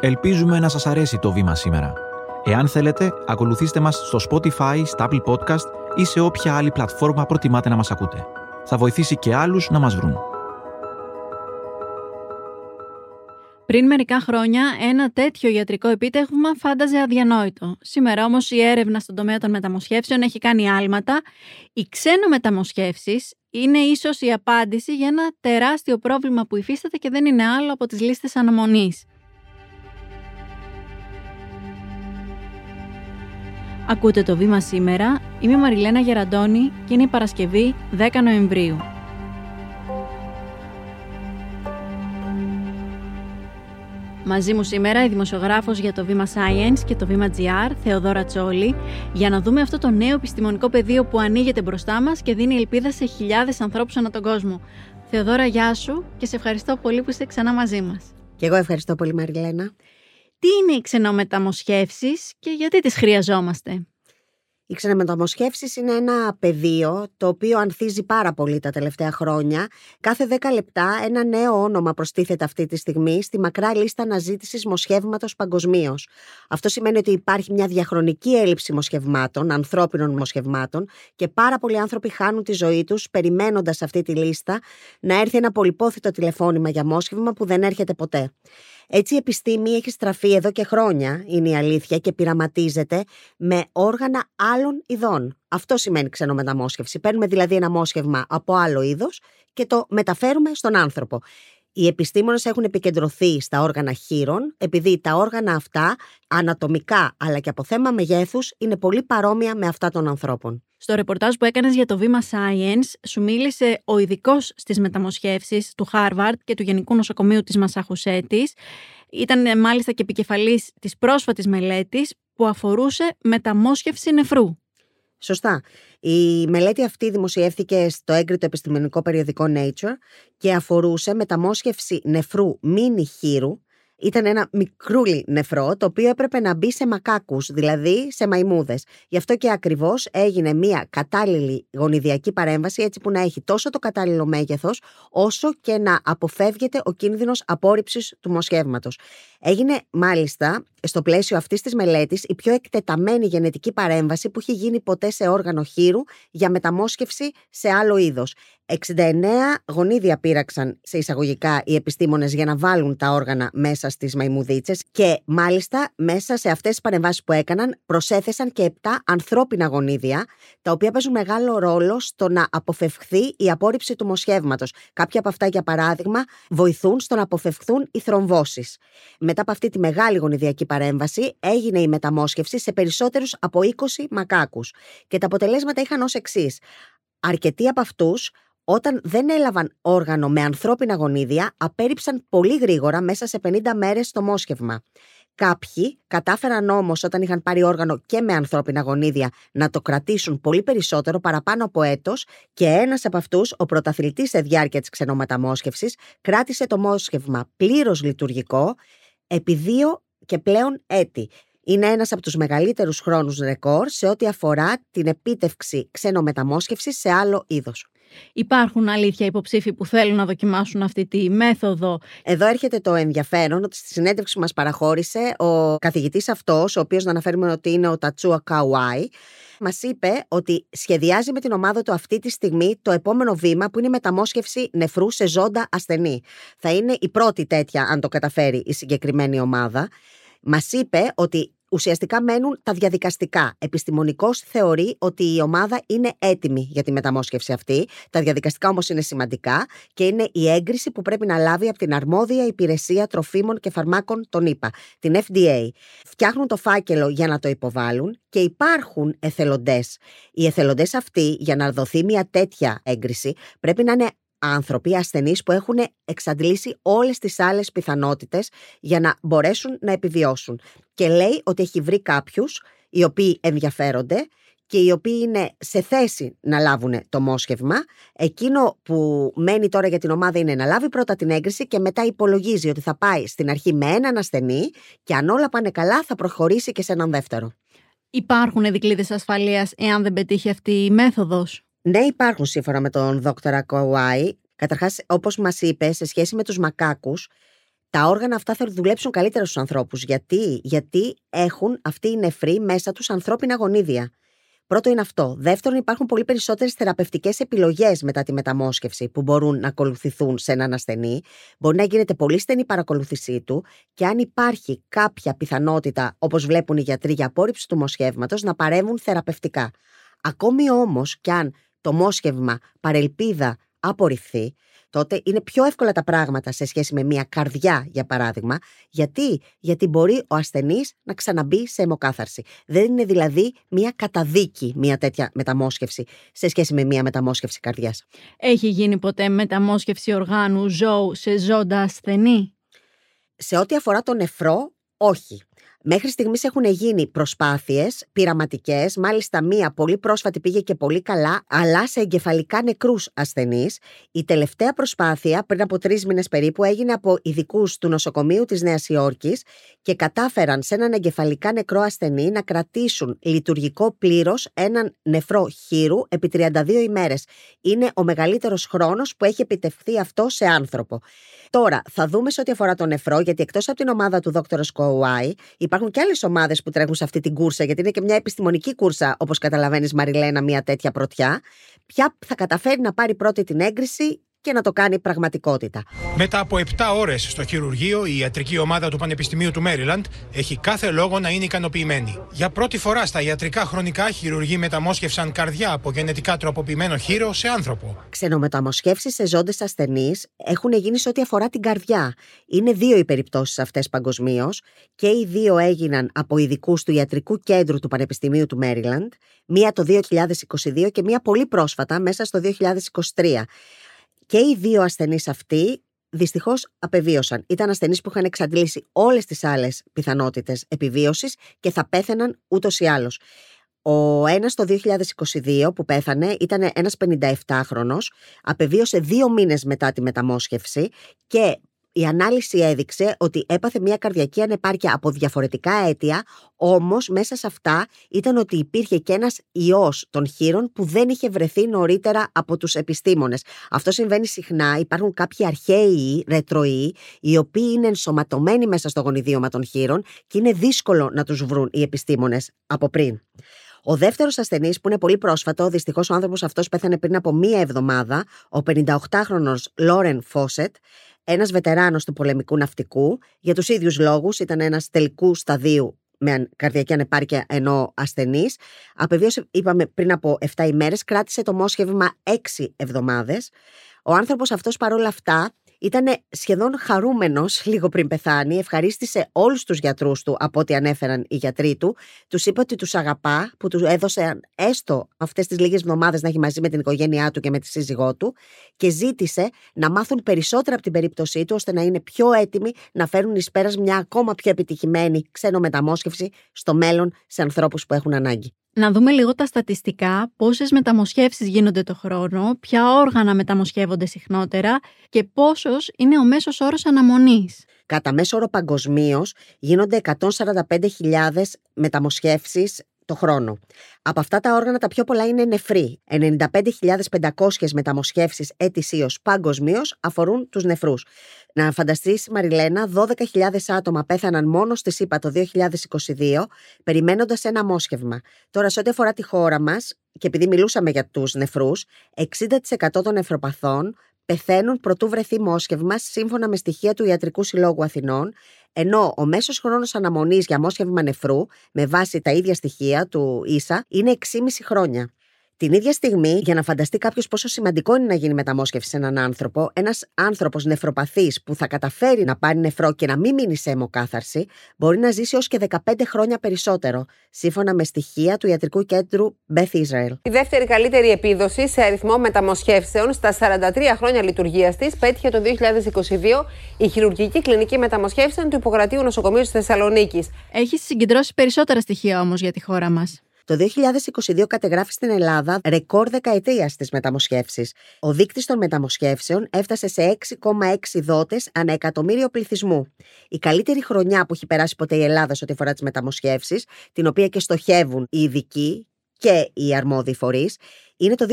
Ελπίζουμε να σας αρέσει το βήμα σήμερα. Εάν θέλετε, ακολουθήστε μας στο Spotify, στα Apple Podcast ή σε όποια άλλη πλατφόρμα προτιμάτε να μας ακούτε. Θα βοηθήσει και άλλους να μας βρουν. Πριν μερικά χρόνια, ένα τέτοιο ιατρικό επίτευγμα φάνταζε αδιανόητο. Σήμερα όμως η έρευνα στον τομέα των μεταμοσχεύσεων έχει κάνει άλματα. Οι ξένομεταμοσχεύσεις είναι ίσως η απάντηση για ένα τεράστιο πρόβλημα που υφίσταται και δεν είναι άλλο από τις λίστες αναμονής. Ακούτε το βήμα σήμερα. Είμαι η Μαριλένα Γεραντώνη και είναι η Παρασκευή 10 Νοεμβρίου. Μαζί μου σήμερα η δημοσιογράφος για το Βήμα Science και το Βήμα GR, Θεοδόρα Τσόλη, για να δούμε αυτό το νέο επιστημονικό πεδίο που ανοίγεται μπροστά μας και δίνει ελπίδα σε χιλιάδες ανθρώπους ανά τον κόσμο. Θεοδόρα, γεια σου και σε ευχαριστώ πολύ που είστε ξανά μαζί μας. Και εγώ ευχαριστώ πολύ Μαριλένα. Τι είναι οι ξενομεταμοσχεύσεις και γιατί τις χρειαζόμαστε; Οι ξενομεταμοσχεύσεις είναι ένα πεδίο το οποίο ανθίζει πάρα πολύ τα τελευταία χρόνια. Κάθε 10 λεπτά ένα νέο όνομα προστίθεται αυτή τη στιγμή στη μακρά λίστα αναζήτησης μοσχεύματος παγκοσμίως. Αυτό σημαίνει ότι υπάρχει μια διαχρονική έλλειψη μοσχευμάτων, ανθρώπινων μοσχευμάτων και πάρα πολλοί άνθρωποι χάνουν τη ζωή τους περιμένοντας αυτή τη λίστα να έρθει ένα πολυπόθητο τηλεφώνημα για μόσχευμα που δεν έρχεται ποτέ. Έτσι η επιστήμη έχει στραφεί εδώ και χρόνια, είναι η αλήθεια, και πειραματίζεται με όργανα άλλων ειδών. Αυτό σημαίνει ξενομεταμόσχευση. Παίρνουμε δηλαδή ένα μόσχευμα από άλλο είδος και το μεταφέρουμε στον άνθρωπο. Οι επιστήμονες έχουν επικεντρωθεί στα όργανα χείρων, επειδή τα όργανα αυτά, ανατομικά αλλά και από θέμα μεγέθους, είναι πολύ παρόμοια με αυτά των ανθρώπων. Στο ρεπορτάζ που έκανες για το βήμα Science, σου μίλησε ο ειδικός στις μεταμοσχεύσεις του Harvard και του Γενικού Νοσοκομείου της Μασαχουσέτης. Ήταν ε, μάλιστα και επικεφαλής της πρόσφατης μελέτης που αφορούσε μεταμόσχευση νεφρού. Σωστά. Η μελέτη αυτή δημοσιεύθηκε στο έγκριτο επιστημονικό περιοδικό Nature και αφορούσε μεταμόσχευση νεφρού μίνι χείρου ήταν ένα μικρούλι νεφρό το οποίο έπρεπε να μπει σε μακάκους, δηλαδή σε μαϊμούδες. Γι' αυτό και ακριβώς έγινε μια κατάλληλη γονιδιακή παρέμβαση έτσι που να έχει τόσο το κατάλληλο μέγεθος όσο και να αποφεύγεται ο κίνδυνος απόρριψης του μοσχεύματος. Έγινε μάλιστα στο πλαίσιο αυτής της μελέτης η πιο εκτεταμένη γενετική παρέμβαση που έχει γίνει ποτέ σε όργανο χείρου για μεταμόσχευση σε άλλο είδος. 69 γονίδια πήραξαν σε εισαγωγικά οι επιστήμονες για να βάλουν τα όργανα μέσα στις μαϊμουδίτσες και μάλιστα μέσα σε αυτές τις παρεμβάσεις που έκαναν προσέθεσαν και 7 ανθρώπινα γονίδια, τα οποία παίζουν μεγάλο ρόλο στο να αποφευχθεί η απόρριψη του μοσχεύματος. Κάποια από αυτά, για παράδειγμα, βοηθούν στο να αποφευχθούν οι θρομβώσεις. Μετά από αυτή τη μεγάλη γονιδιακή παρέμβαση έγινε η μεταμόσχευση σε περισσότερους από 20 μακάκους και τα αποτελέσματα είχαν ως εξής. Αρκετοί από αυτούς όταν δεν έλαβαν όργανο με ανθρώπινα γονίδια, απέρριψαν πολύ γρήγορα μέσα σε 50 μέρες το μόσχευμα. Κάποιοι κατάφεραν όμως, όταν είχαν πάρει όργανο και με ανθρώπινα γονίδια, να το κρατήσουν πολύ περισσότερο, παραπάνω από έτος, και ένας από αυτούς, ο πρωταθλητής σε διάρκεια της ξενομεταμόσχευση, κράτησε το μόσχευμα πλήρως λειτουργικό επί δύο και πλέον έτη. Είναι ένας από τους μεγαλύτερους χρόνους ρεκόρ σε ό,τι αφορά την επίτευξη ξενομεταμόσχευσης σε άλλο είδος. Υπάρχουν αλήθεια υποψήφοι που θέλουν να δοκιμάσουν αυτή τη μέθοδο; Εδώ έρχεται το ενδιαφέρον ότι στη συνέντευξη που μας παραχώρησε ο καθηγητής αυτός, ο οποίος να αναφέρουμε ότι είναι ο Τατσούα Καουάι, μας είπε ότι σχεδιάζει με την ομάδα του αυτή τη στιγμή το επόμενο βήμα που είναι η μεταμόσχευση νεφρού σε ζώντα ασθενή. Θα είναι η πρώτη τέτοια, αν το καταφέρει η συγκεκριμένη ομάδα. Μας είπε ότι ουσιαστικά μένουν τα διαδικαστικά. Επιστημονικώ θεωρεί ότι η ομάδα είναι έτοιμη για τη μεταμόσχευση αυτή. Τα διαδικαστικά όμως είναι σημαντικά και είναι η έγκριση που πρέπει να λάβει από την αρμόδια υπηρεσία τροφίμων και φαρμάκων, τον ΗΠΑ, την FDA. Φτιάχνουν το φάκελο για να το υποβάλουν και υπάρχουν εθελοντές. Οι εθελοντές αυτοί, για να δοθεί μια τέτοια έγκριση, πρέπει να είναι άνθρωποι ασθενείς που έχουν εξαντλήσει όλες τις άλλες πιθανότητες για να μπορέσουν να επιβιώσουν. Και λέει ότι έχει βρει κάποιους οι οποίοι ενδιαφέρονται και οι οποίοι είναι σε θέση να λάβουν το μόσχευμα. Εκείνο που μένει τώρα για την ομάδα είναι να λάβει πρώτα την έγκριση και μετά υπολογίζει ότι θα πάει στην αρχή με έναν ασθενή και αν όλα πάνε καλά θα προχωρήσει και σε έναν δεύτερο. Υπάρχουν δικλείδες ασφαλείας εάν δεν πετύχει αυτή η μέθοδος; Ναι, υπάρχουν σύμφωνα με τον δόκτωρα Κοουάι. Καταρχάς, όπως μας είπε, σε σχέση με τους μακάκους, τα όργανα αυτά θα δουλέψουν καλύτερα στους ανθρώπους. Γιατί; Γιατί έχουν αυτοί οι νεφροί μέσα τους ανθρώπινα γονίδια. Πρώτο είναι αυτό. Δεύτερον, υπάρχουν πολύ περισσότερες θεραπευτικές επιλογές μετά τη μεταμόσχευση που μπορούν να ακολουθηθούν σε έναν ασθενή. Μπορεί να γίνεται πολύ στενή παρακολούθησή του και αν υπάρχει κάποια πιθανότητα, όπως βλέπουν οι γιατροί για απόρριψη του μοσχεύματος, να παρέμβουν θεραπευτικά. Ακόμη όμως κι αν το μόσχευμα παρελπίδα απορριφθεί, τότε είναι πιο εύκολα τα πράγματα σε σχέση με μια καρδιά, για παράδειγμα. Γιατί, Γιατί μπορεί ο ασθενής να ξαναμπεί σε αιμοκάθαρση. Δεν είναι δηλαδή μια καταδίκη μια τέτοια μεταμόσχευση σε σχέση με μια μεταμόσχευση καρδιάς. Έχει γίνει ποτέ μεταμόσχευση οργάνου ζώου σε ζώντα ασθενή; Σε ό,τι αφορά το νεφρό, όχι. Μέχρι στιγμής έχουν γίνει προσπάθειες πειραματικές, μάλιστα μία πολύ πρόσφατη πήγε και πολύ καλά, αλλά σε εγκεφαλικά νεκρούς ασθενείς. Η τελευταία προσπάθεια, πριν από τρεις μήνες περίπου, έγινε από ειδικούς του νοσοκομείου της Νέας Υόρκης και κατάφεραν σε έναν εγκεφαλικά νεκρό ασθενή να κρατήσουν λειτουργικό πλήρως έναν νεφρό χείρου επί 32 ημέρες. Είναι ο μεγαλύτερος χρόνος που έχει επιτευχθεί αυτό σε άνθρωπο. Τώρα, θα δούμε σε ό,τι αφορά τον νεφρό, γιατί εκτός από την ομάδα του Dr. Σκοουάι, υπάρχουν και άλλες ομάδες που τρέχουν σε αυτή την κούρσα, γιατί είναι και μια επιστημονική κούρσα, όπως καταλαβαίνεις, Μαριλένα, μια τέτοια πρωτιά. Ποια θα καταφέρει να πάρει πρώτη την έγκριση και να το κάνει πραγματικότητα. Μετά από 7 ώρες στο χειρουργείο, η ιατρική ομάδα του Πανεπιστημίου του Μέριλαντ έχει κάθε λόγο να είναι ικανοποιημένη. Για πρώτη φορά στα ιατρικά χρονικά, χειρουργοί μεταμόσχευσαν καρδιά από γενετικά τροποποιημένο χείρο σε άνθρωπο. Ξενομεταμοσχεύσεις σε ζώντες ασθενείς έχουν γίνει σε ό,τι αφορά την καρδιά. Είναι δύο οι περιπτώσεις αυτές παγκοσμίως και οι δύο έγιναν από ειδικούς του Ιατρικού Κέντρου του Πανεπιστημίου του Μέριλαντ, μία το 2022 και μία πολύ πρόσφατα, μέσα στο 2023. Και οι δύο ασθενείς αυτοί δυστυχώς απεβίωσαν. Ήταν ασθενείς που είχαν εξαντλήσει όλες τις άλλες πιθανότητες επιβίωσης και θα πέθαιναν ούτως ή άλλως. Ο ένας το 2022 που πέθανε ήταν ένας 57χρονος, απεβίωσε δύο μήνες μετά τη μεταμόσχευση και η ανάλυση έδειξε ότι έπαθε μια καρδιακή ανεπάρκεια από διαφορετικά αίτια, όμως μέσα σε αυτά ήταν ότι υπήρχε και ένας ιός των χείρων που δεν είχε βρεθεί νωρίτερα από τους επιστήμονες. Αυτό συμβαίνει συχνά. Υπάρχουν κάποιοι αρχαίοι ρετροοί, οι οποίοι είναι ενσωματωμένοι μέσα στο γονιδίωμα των χείρων και είναι δύσκολο να τους βρουν οι επιστήμονες από πριν. Ο δεύτερος ασθενής, που είναι πολύ πρόσφατο, δυστυχώς ο άνθρωπος αυτός πέθανε πριν από μία εβδομάδα, ο 58χρονο Λόρεν Φόσετ, ένας βετεράνος του πολεμικού ναυτικού, για τους ίδιους λόγους, ήταν ένας τελικού σταδίου με καρδιακή ανεπάρκεια ενώ ασθενής. Απεβίωσε, είπαμε, πριν από 7 ημέρες, κράτησε το μόσχευμα 6 εβδομάδες. Ο άνθρωπος αυτός παρόλα αυτά ήταν σχεδόν χαρούμενος λίγο πριν πεθάνει. Ευχαρίστησε όλους τους γιατρούς του από ό,τι ανέφεραν οι γιατροί του. Τους είπε ότι τους αγαπά, που τους έδωσε έστω αυτές τις λίγες εβδομάδες να έχει μαζί με την οικογένειά του και με τη σύζυγό του και ζήτησε να μάθουν περισσότερα από την περίπτωσή του ώστε να είναι πιο έτοιμοι να φέρουν εις πέρας μια ακόμα πιο επιτυχημένη ξένο μεταμόσχευση στο μέλλον σε ανθρώπους που έχουν ανάγκη. Να δούμε λίγο τα στατιστικά, πόσες μεταμοσχεύσεις γίνονται το χρόνο, ποια όργανα μεταμοσχεύονται συχνότερα και πόσος είναι ο μέσος όρος αναμονής. Κατά μέσο όρο παγκοσμίως γίνονται 145.000 μεταμοσχεύσεις το χρόνο. Από αυτά τα όργανα τα πιο πολλά είναι νεφροί. 95.500 μεταμοσχεύσεις ετησίως παγκοσμίως αφορούν τους νεφρούς. Να φανταστείς Μαριλένα, 12.000 άτομα πέθαναν μόνο στη ΣΥΠΑ το 2022 περιμένοντας ένα μόσχευμα. Τώρα σε ό,τι αφορά τη χώρα μας και επειδή μιλούσαμε για τους νεφρούς, 60% των νεφροπαθών πεθαίνουν προτού βρεθεί μόσχευμα σύμφωνα με στοιχεία του Ιατρικού Συλλόγου Αθηνών, ενώ ο μέσος χρόνος αναμονής για μόσχευμα νεφρού, με βάση τα ίδια στοιχεία του ίσα, είναι 6,5 χρόνια. Την ίδια στιγμή, για να φανταστεί κάποιος πόσο σημαντικό είναι να γίνει μεταμόσχευση σε έναν άνθρωπο, ένας άνθρωπος νεφροπαθής που θα καταφέρει να πάρει νεφρό και να μην μείνει σε αιμοκάθαρση, μπορεί να ζήσει έως και 15 χρόνια περισσότερο, σύμφωνα με στοιχεία του Ιατρικού Κέντρου Beth Israel. Η δεύτερη καλύτερη επίδοση σε αριθμό μεταμοσχεύσεων στα 43 χρόνια λειτουργίας της πέτυχε το 2022 η χειρουργική κλινική μεταμοσχεύσεων του Υποκρατείου Νοσοκομείου της Θεσσαλονίκης. Έχεις συγκεντρώσει περισσότερα στοιχεία όμως για τη χώρα μας. Το 2022 κατεγράφει στην Ελλάδα ρεκόρ δεκαετίας στις μεταμοσχεύσεις. Ο δείκτης των μεταμοσχεύσεων έφτασε σε 6,6 δότες ανά εκατομμύριο πληθυσμού. Η καλύτερη χρονιά που έχει περάσει ποτέ η Ελλάδα σε ό,τι αφορά τις μεταμοσχεύσεις, την οποία και στοχεύουν οι ειδικοί και οι αρμόδιοι φορείς είναι το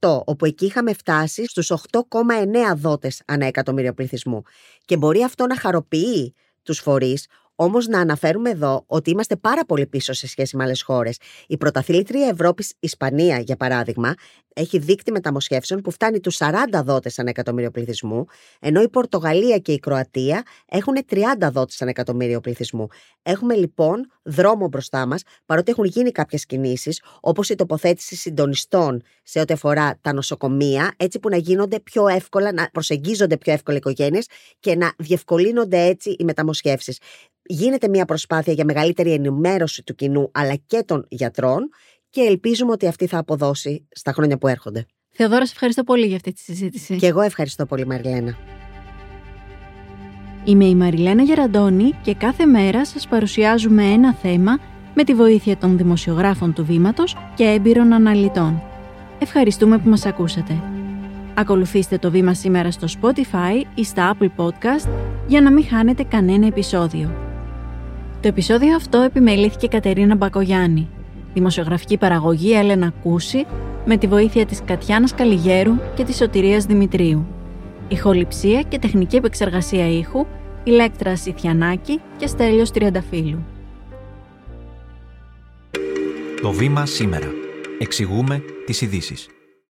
2008, όπου εκεί είχαμε φτάσει στους 8,9 δότες ανά εκατομμύριο πληθυσμού. Και μπορεί αυτό να χαροποιεί τους φορείς, Όμως, να αναφέρουμε εδώ ότι είμαστε πάρα πολύ πίσω σε σχέση με άλλες χώρες. Η πρωταθλήτρια Ευρώπης, Ισπανία, για παράδειγμα, έχει δίκτυ μεταμοσχεύσεων που φτάνει τους 40 δότες ανά εκατομμύριο πληθυσμού, ενώ η Πορτογαλία και η Κροατία έχουν 30 δότες ανά εκατομμύριο πληθυσμού. Έχουμε λοιπόν δρόμο μπροστά μας, παρότι έχουν γίνει κάποιες κινήσεις, όπως η τοποθέτηση συντονιστών σε ό,τι αφορά τα νοσοκομεία, έτσι που να γίνονται πιο εύκολα, να προσεγγίζονται πιο εύκολα οι οικογένειες και να διευκολύνονται έτσι οι μεταμοσχεύσεις. Γίνεται μια προσπάθεια για μεγαλύτερη ενημέρωση του κοινού αλλά και των γιατρών και ελπίζουμε ότι αυτή θα αποδώσει στα χρόνια που έρχονται. Θεοδόρα, σε ευχαριστώ πολύ για αυτή τη συζήτηση. Και εγώ ευχαριστώ πολύ, Μαριλένα. Είμαι η Μαριλένα Γεραντώνη και κάθε μέρα σας παρουσιάζουμε ένα θέμα με τη βοήθεια των δημοσιογράφων του Βήματος και έμπειρων αναλυτών. Ευχαριστούμε που μας ακούσατε. Ακολουθήστε το Βήμα σήμερα στο Spotify ή στα Apple Podcast για να μην χάνετε κανένα επεισόδιο. Το επεισόδιο αυτό επιμελήθηκε Κατερίνα Μπακογιάννη, δημοσιογραφική παραγωγή Έλενα Κούση, με τη βοήθεια της Κατιάνας Καλιγέρου και της Σωτηρίας Δημητρίου. Ηχοληψία και τεχνική επεξεργασία ήχου, Ηλέκτρα Σιθιανάκη και Στέλιος Τριανταφύλου. Το βήμα σήμερα. Εξηγούμε τις ειδήσεις.